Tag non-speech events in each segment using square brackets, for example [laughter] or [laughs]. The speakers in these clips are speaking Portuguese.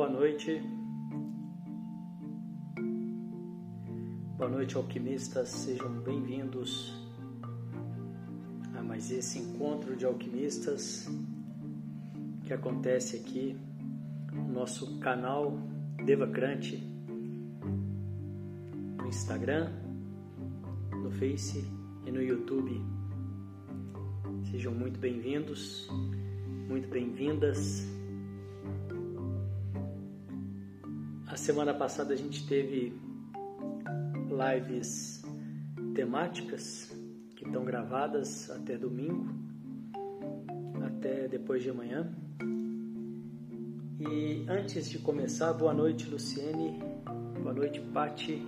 Boa noite. Boa noite, alquimistas. Sejam bem-vindos a mais esse encontro de alquimistas que acontece aqui no nosso canal Devacrante no Instagram, no Face e no YouTube. Sejam muito bem-vindos, muito bem-vindas. A semana passada a gente teve lives temáticas que estão gravadas até domingo, até depois de amanhã. E antes de começar, boa noite Luciene, boa noite Pati,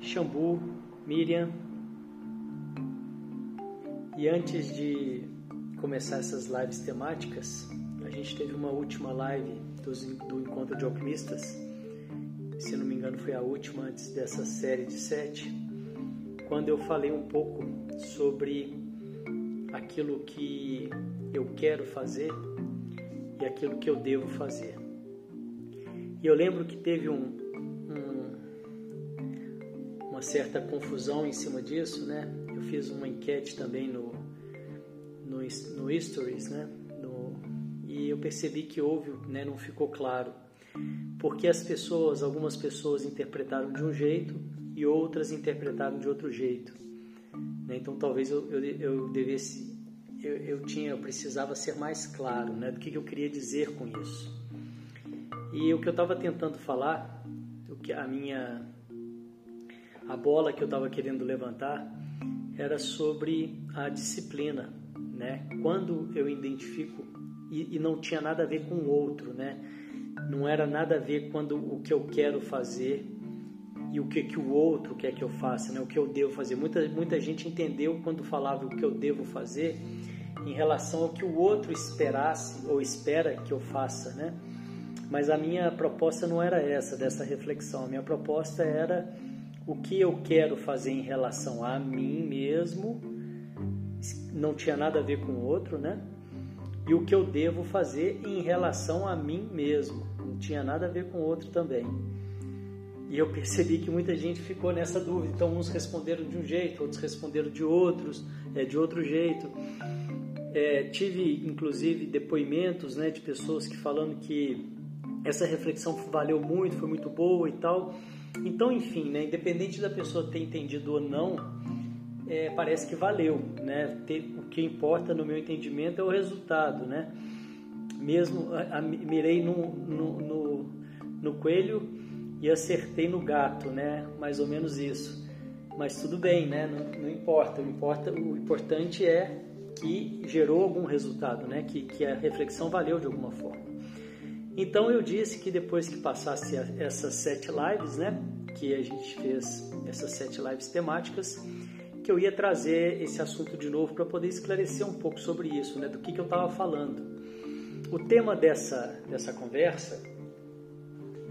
Xambu, Miriam. E antes de começar essas lives temáticas, a gente teve uma última live do Encontro de Alquimistas se não me engano foi a última antes dessa série de sete, quando eu falei um pouco sobre aquilo que eu quero fazer e aquilo que eu devo fazer. E eu lembro que teve um, um, uma certa confusão em cima disso, né? Eu fiz uma enquete também no, no, no Stories, né? No, e eu percebi que houve, né? Não ficou claro porque as pessoas, algumas pessoas interpretaram de um jeito e outras interpretaram de outro jeito. Né? Então talvez eu, eu, eu devesse, eu, eu, tinha, eu precisava ser mais claro, né, do que, que eu queria dizer com isso. E o que eu estava tentando falar, o que a minha, a bola que eu estava querendo levantar era sobre a disciplina, né? Quando eu identifico e, e não tinha nada a ver com o outro, né? Não era nada a ver quando o que eu quero fazer e o que, que o outro quer que eu faça, né? o que eu devo fazer. Muita, muita gente entendeu quando falava o que eu devo fazer em relação ao que o outro esperasse ou espera que eu faça, né? Mas a minha proposta não era essa, dessa reflexão. A minha proposta era o que eu quero fazer em relação a mim mesmo, não tinha nada a ver com o outro, né? e o que eu devo fazer em relação a mim mesmo. Tinha nada a ver com o outro também. E eu percebi que muita gente ficou nessa dúvida. Então, uns responderam de um jeito, outros responderam de outros, é, de outro jeito. É, tive, inclusive, depoimentos né, de pessoas que falando que essa reflexão valeu muito, foi muito boa e tal. Então, enfim, né, independente da pessoa ter entendido ou não, é, parece que valeu, né? o que importa no meu entendimento é o resultado, né? Mesmo a, a, mirei no, no, no, no, coelho e acertei no gato, né? Mais ou menos isso. Mas tudo bem, né? Não, não importa. O, importa. o importante é que gerou algum resultado, né? Que, que a reflexão valeu de alguma forma. Então eu disse que depois que passasse essas sete lives, né? Que a gente fez essas sete lives temáticas, que eu ia trazer esse assunto de novo para poder esclarecer um pouco sobre isso, né, do que, que eu estava falando. O tema dessa, dessa conversa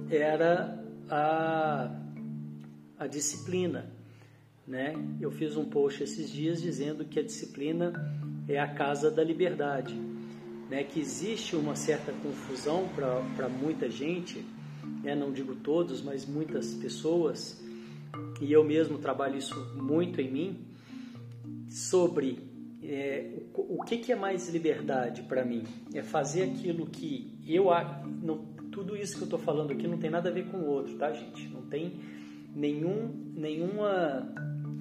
era a, a disciplina. Né? Eu fiz um post esses dias dizendo que a disciplina é a casa da liberdade, né? que existe uma certa confusão para muita gente, né? não digo todos, mas muitas pessoas, e eu mesmo trabalho isso muito em mim, sobre é, o, o que, que, é mais liberdade para mim. É fazer aquilo que eu. Não, tudo isso que eu estou falando aqui não tem nada a ver com o outro, tá, gente? Não tem nenhum, nenhuma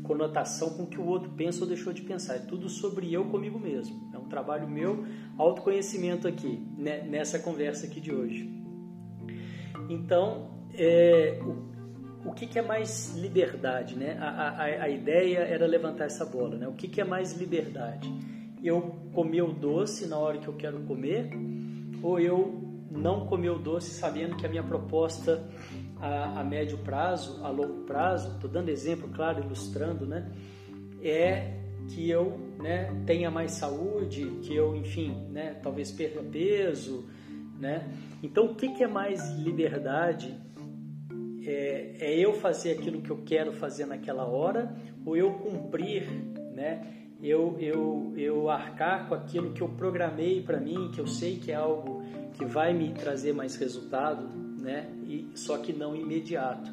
conotação com o que o outro pensa ou deixou de pensar. É tudo sobre eu comigo mesmo. É um trabalho meu, autoconhecimento aqui, né, nessa conversa aqui de hoje. Então, é, o que, que, é mais liberdade? Né? A, a, a, ideia era levantar essa bola. Né? O que, que é mais liberdade? Eu comer o doce na hora que eu quero comer ou eu não comer o doce sabendo que a minha proposta a, a médio prazo, a longo prazo, estou dando exemplo, claro, ilustrando, né? é que eu né, tenha mais saúde, que eu, enfim, né, talvez perca peso, né? Então, o que, que é mais liberdade? É, é, eu fazer aquilo que eu quero fazer naquela hora ou eu cumprir, né? eu, eu, eu arcar com aquilo que eu programei para mim, que eu sei que é algo que vai me trazer mais resultado, né? E, só que não imediato.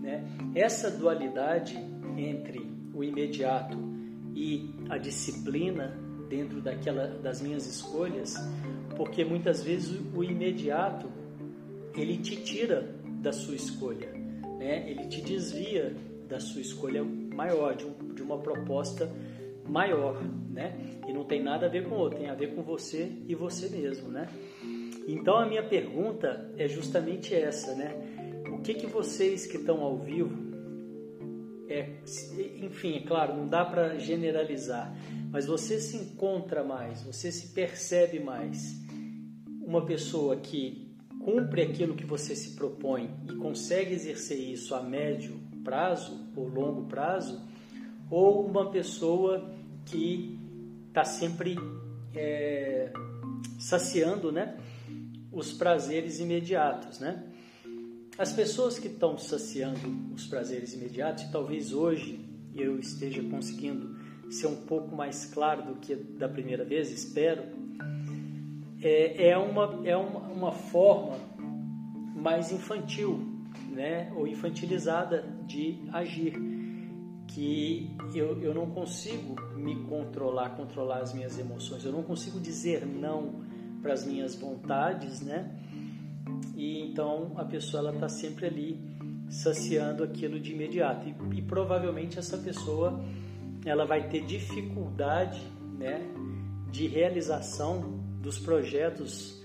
Né? Essa dualidade entre o imediato e a disciplina dentro daquela, das minhas escolhas, porque muitas vezes o imediato ele te tira da sua escolha, né? ele te desvia da sua escolha maior, de, um, de uma proposta maior, né? E não tem nada a ver com o outro, tem a ver com você e você mesmo, né? Então a minha pergunta é justamente essa, né? O que que vocês que estão ao vivo, é, enfim, é claro, não dá para generalizar, mas você se encontra mais, você se percebe mais uma pessoa que cumpre aquilo que você se propõe e consegue exercer isso a médio prazo ou longo prazo, ou uma pessoa que está sempre é, saciando, né? os prazeres imediatos, né? As pessoas que estão saciando os prazeres imediatos, e talvez hoje eu esteja conseguindo ser um pouco mais claro do que da primeira vez, espero, é, é, uma, é uma, uma forma mais infantil, né? Ou infantilizada de agir, que eu, eu não consigo me controlar, controlar as minhas emoções, eu não consigo dizer não para as minhas vontades, né? E então a pessoa está sempre ali saciando aquilo de imediato e, e, provavelmente essa pessoa ela vai ter dificuldade, né, de realização dos projetos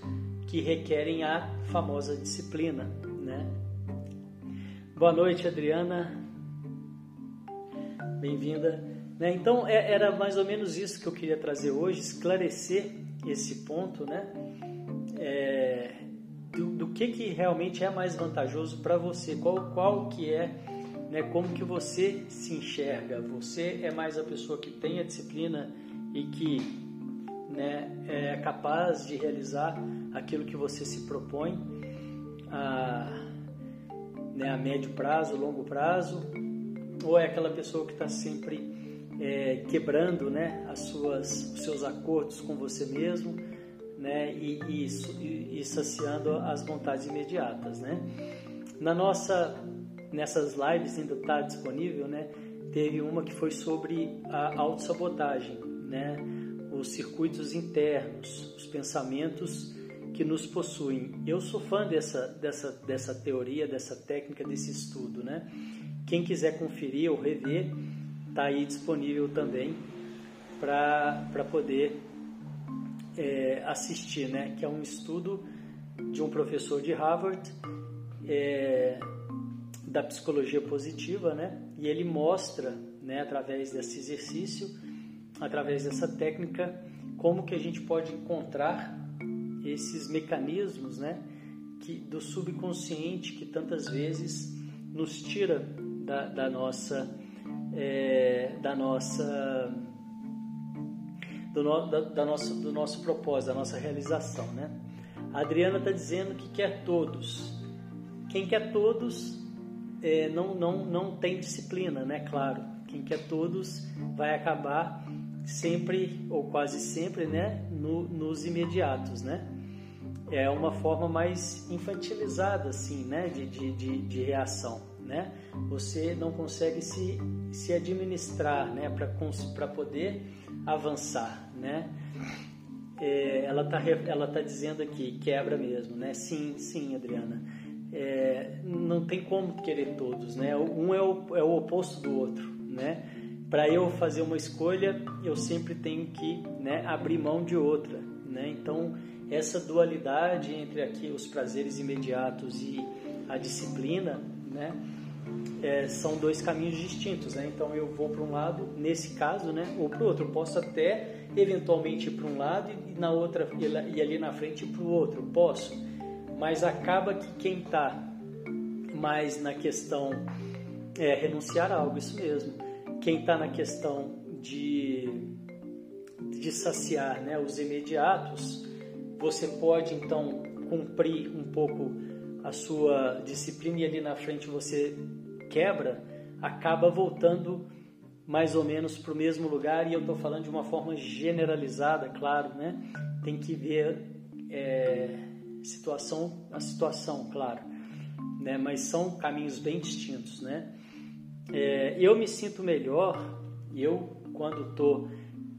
que requerem a famosa disciplina, né? Boa noite, Adriana. Bem-vinda. Né? Então é, era mais ou menos isso que eu queria trazer hoje, esclarecer esse ponto, né? É, do, do, que, que realmente é mais vantajoso para você, qual, qual que é, né, como que você se enxerga. Você é mais a pessoa que tem a disciplina e que né, é capaz de realizar aquilo que você se propõe a, né, a médio prazo, longo prazo, ou é aquela pessoa que está sempre é, quebrando né, as suas, os seus acordos com você mesmo né, e, e, e saciando as vontades imediatas. Né? Na nossa, nessas lives ainda está disponível, né, teve uma que foi sobre a autossabotagem, né, os circuitos internos, os pensamentos que nos possuem. Eu sou fã dessa, dessa, dessa teoria, dessa técnica, desse estudo. Né? Quem quiser conferir ou rever, está aí disponível também para poder é, assistir, né? Que é um estudo de um professor de Harvard é, da psicologia positiva, né? E ele mostra, né? Através desse exercício, através dessa técnica, como que a gente pode encontrar esses mecanismos, né? Que do subconsciente que tantas vezes nos tira da, da nossa é, da nossa do, no, da, da, nossa, do nosso propósito, da nossa realização, né? A Adriana está dizendo que quer todos. Quem quer todos é, não, não, não tem disciplina, né? Claro. Quem quer todos vai acabar sempre ou quase sempre, né? No, nos imediatos, né? É uma forma mais infantilizada, assim, né? de, de, de, de reação né? Você não consegue se, se administrar, né? Para poder avançar, né? É, ela está ela tá dizendo aqui, quebra mesmo, né? Sim, sim, Adriana. É, não tem como querer todos, né? Um é o, é o oposto do outro, né? Para eu fazer uma escolha, eu sempre tenho que né, abrir mão de outra, né? Então, essa dualidade entre aqui os prazeres imediatos e a disciplina, né? é, são dois caminhos distintos, né? Então eu vou para um lado, nesse caso, né? Ou para o outro. Eu posso até eventualmente ir para um lado e na outra e ali na frente para o outro. Posso, mas acaba que quem está mais na questão é renunciar a algo, isso mesmo. Quem está na questão de de saciar, né? Os imediatos, você pode então cumprir um pouco a sua disciplina e ali na frente você quebra, acaba voltando mais ou menos para o mesmo lugar e eu estou falando de uma forma generalizada, claro, né? Tem que ver é, situação a situação, claro, né? Mas são caminhos bem distintos, né? É, eu me sinto melhor, eu quando estou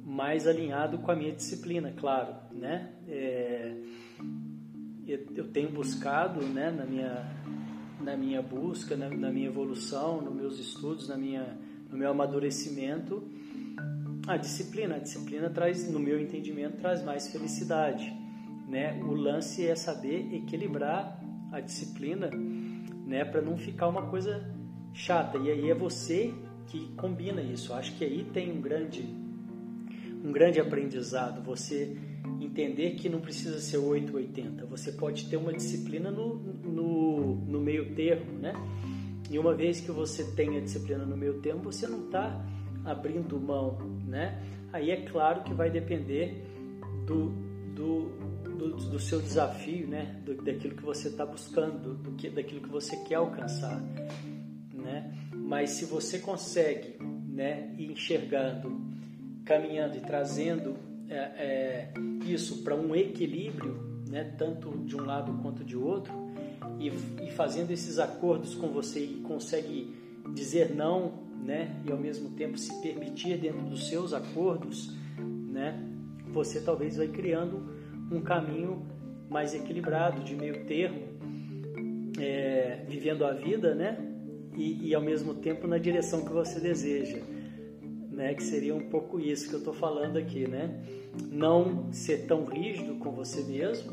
mais alinhado com a minha disciplina, claro, né? É, eu, tenho buscado, né, na minha na minha busca, na, na minha evolução, nos meus estudos, na minha no meu amadurecimento, a disciplina. A disciplina traz, no meu entendimento, traz mais felicidade. Né? O lance é saber equilibrar a disciplina né? para não ficar uma coisa chata. E aí é você que combina isso. Acho que aí tem um grande, um grande aprendizado. Você entender que não precisa ser 880. Você pode ter uma disciplina no, no, no meio termo, né? E uma vez que você tem a disciplina no meio termo, você não está abrindo mão, né? Aí é claro que vai depender do, do, do, do seu desafio, né? Do, daquilo que você está buscando, do, que, daquilo que você quer alcançar, né? Mas se você consegue, né? Ir enxergando, caminhando e trazendo é, é, isso para um equilíbrio, né? Tanto de um lado quanto de outro, e, e fazendo esses acordos com você e consegue dizer não, né? E ao mesmo tempo se permitir dentro dos seus acordos, né? Você talvez vai criando um caminho mais equilibrado, de meio termo, é, vivendo a vida, né? E, e, ao mesmo tempo na direção que você deseja, né? Que seria um pouco isso que eu estou falando aqui, né? Não ser tão rígido com você mesmo,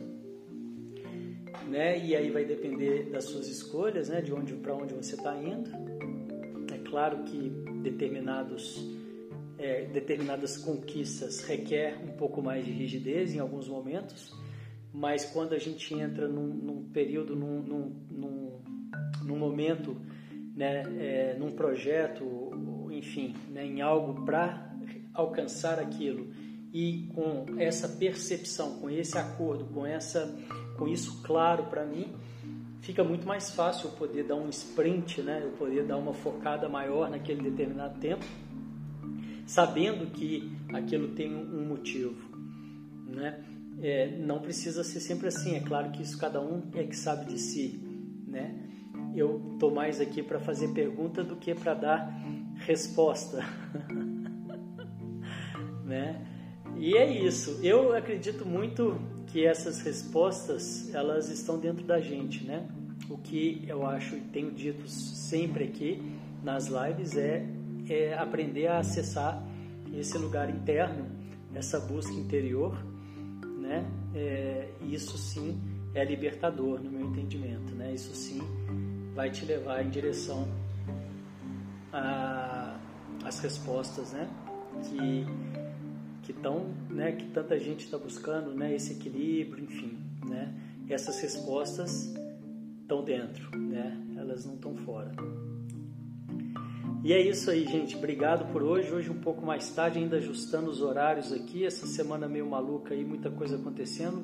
né? E aí vai depender das suas escolhas, né? De onde para onde você está indo. É claro que determinados é, determinadas conquistas requer um pouco mais de rigidez em alguns momentos, mas quando a gente entra num, num período, num, num, num, momento, né, é, num projeto, enfim, né, em algo para alcançar aquilo e com essa percepção, com esse acordo, com essa com isso claro para mim, fica muito mais fácil eu poder dar um sprint, né? Eu poder dar uma focada maior naquele determinado tempo, sabendo que aquilo tem um motivo, né? É, não precisa ser sempre assim. É claro que isso cada um é que sabe de si, né? Eu tô mais aqui para fazer pergunta do que para dar resposta, [laughs] né? E é isso. Eu acredito muito que essas respostas elas estão dentro da gente, né? O que eu acho e tenho dito sempre aqui nas lives é, é aprender a acessar esse lugar interno, essa busca interior, né? É, isso sim é libertador no meu entendimento, né? Isso sim vai te levar em direção às respostas, né? Que que tão, né, que tanta gente está buscando, né, esse equilíbrio, enfim, né, essas respostas estão dentro, né, elas não estão fora. E é isso aí, gente. Obrigado por hoje. Hoje um pouco mais tarde, ainda ajustando os horários aqui. Essa semana meio maluca aí, muita coisa acontecendo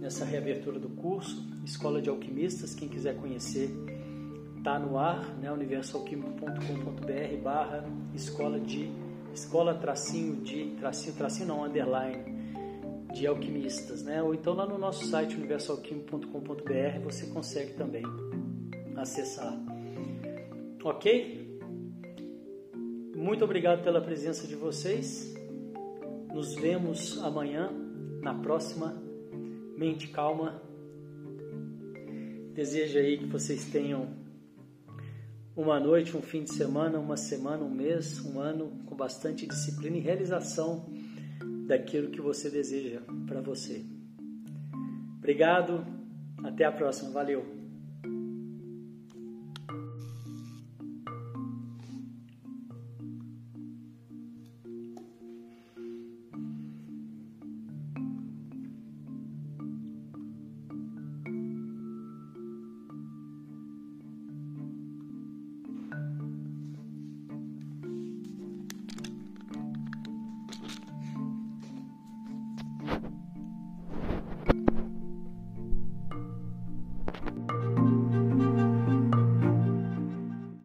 nessa reabertura do curso. Escola de Alquimistas, quem quiser conhecer, tá no ar, né? universoalquímico.com.br barra escola de escola tracinho de tracinho tracinho não underline de alquimistas, né? Ou então lá no nosso site universalquímico.com.br você consegue também acessar. Ok? Muito obrigado pela presença de vocês. Nos vemos amanhã na próxima Mente Calma. Desejo aí que vocês tenham uma noite, um fim de semana, uma semana, um mês, um ano com bastante disciplina e realização daquilo que você deseja para você. Obrigado, até a próxima, valeu!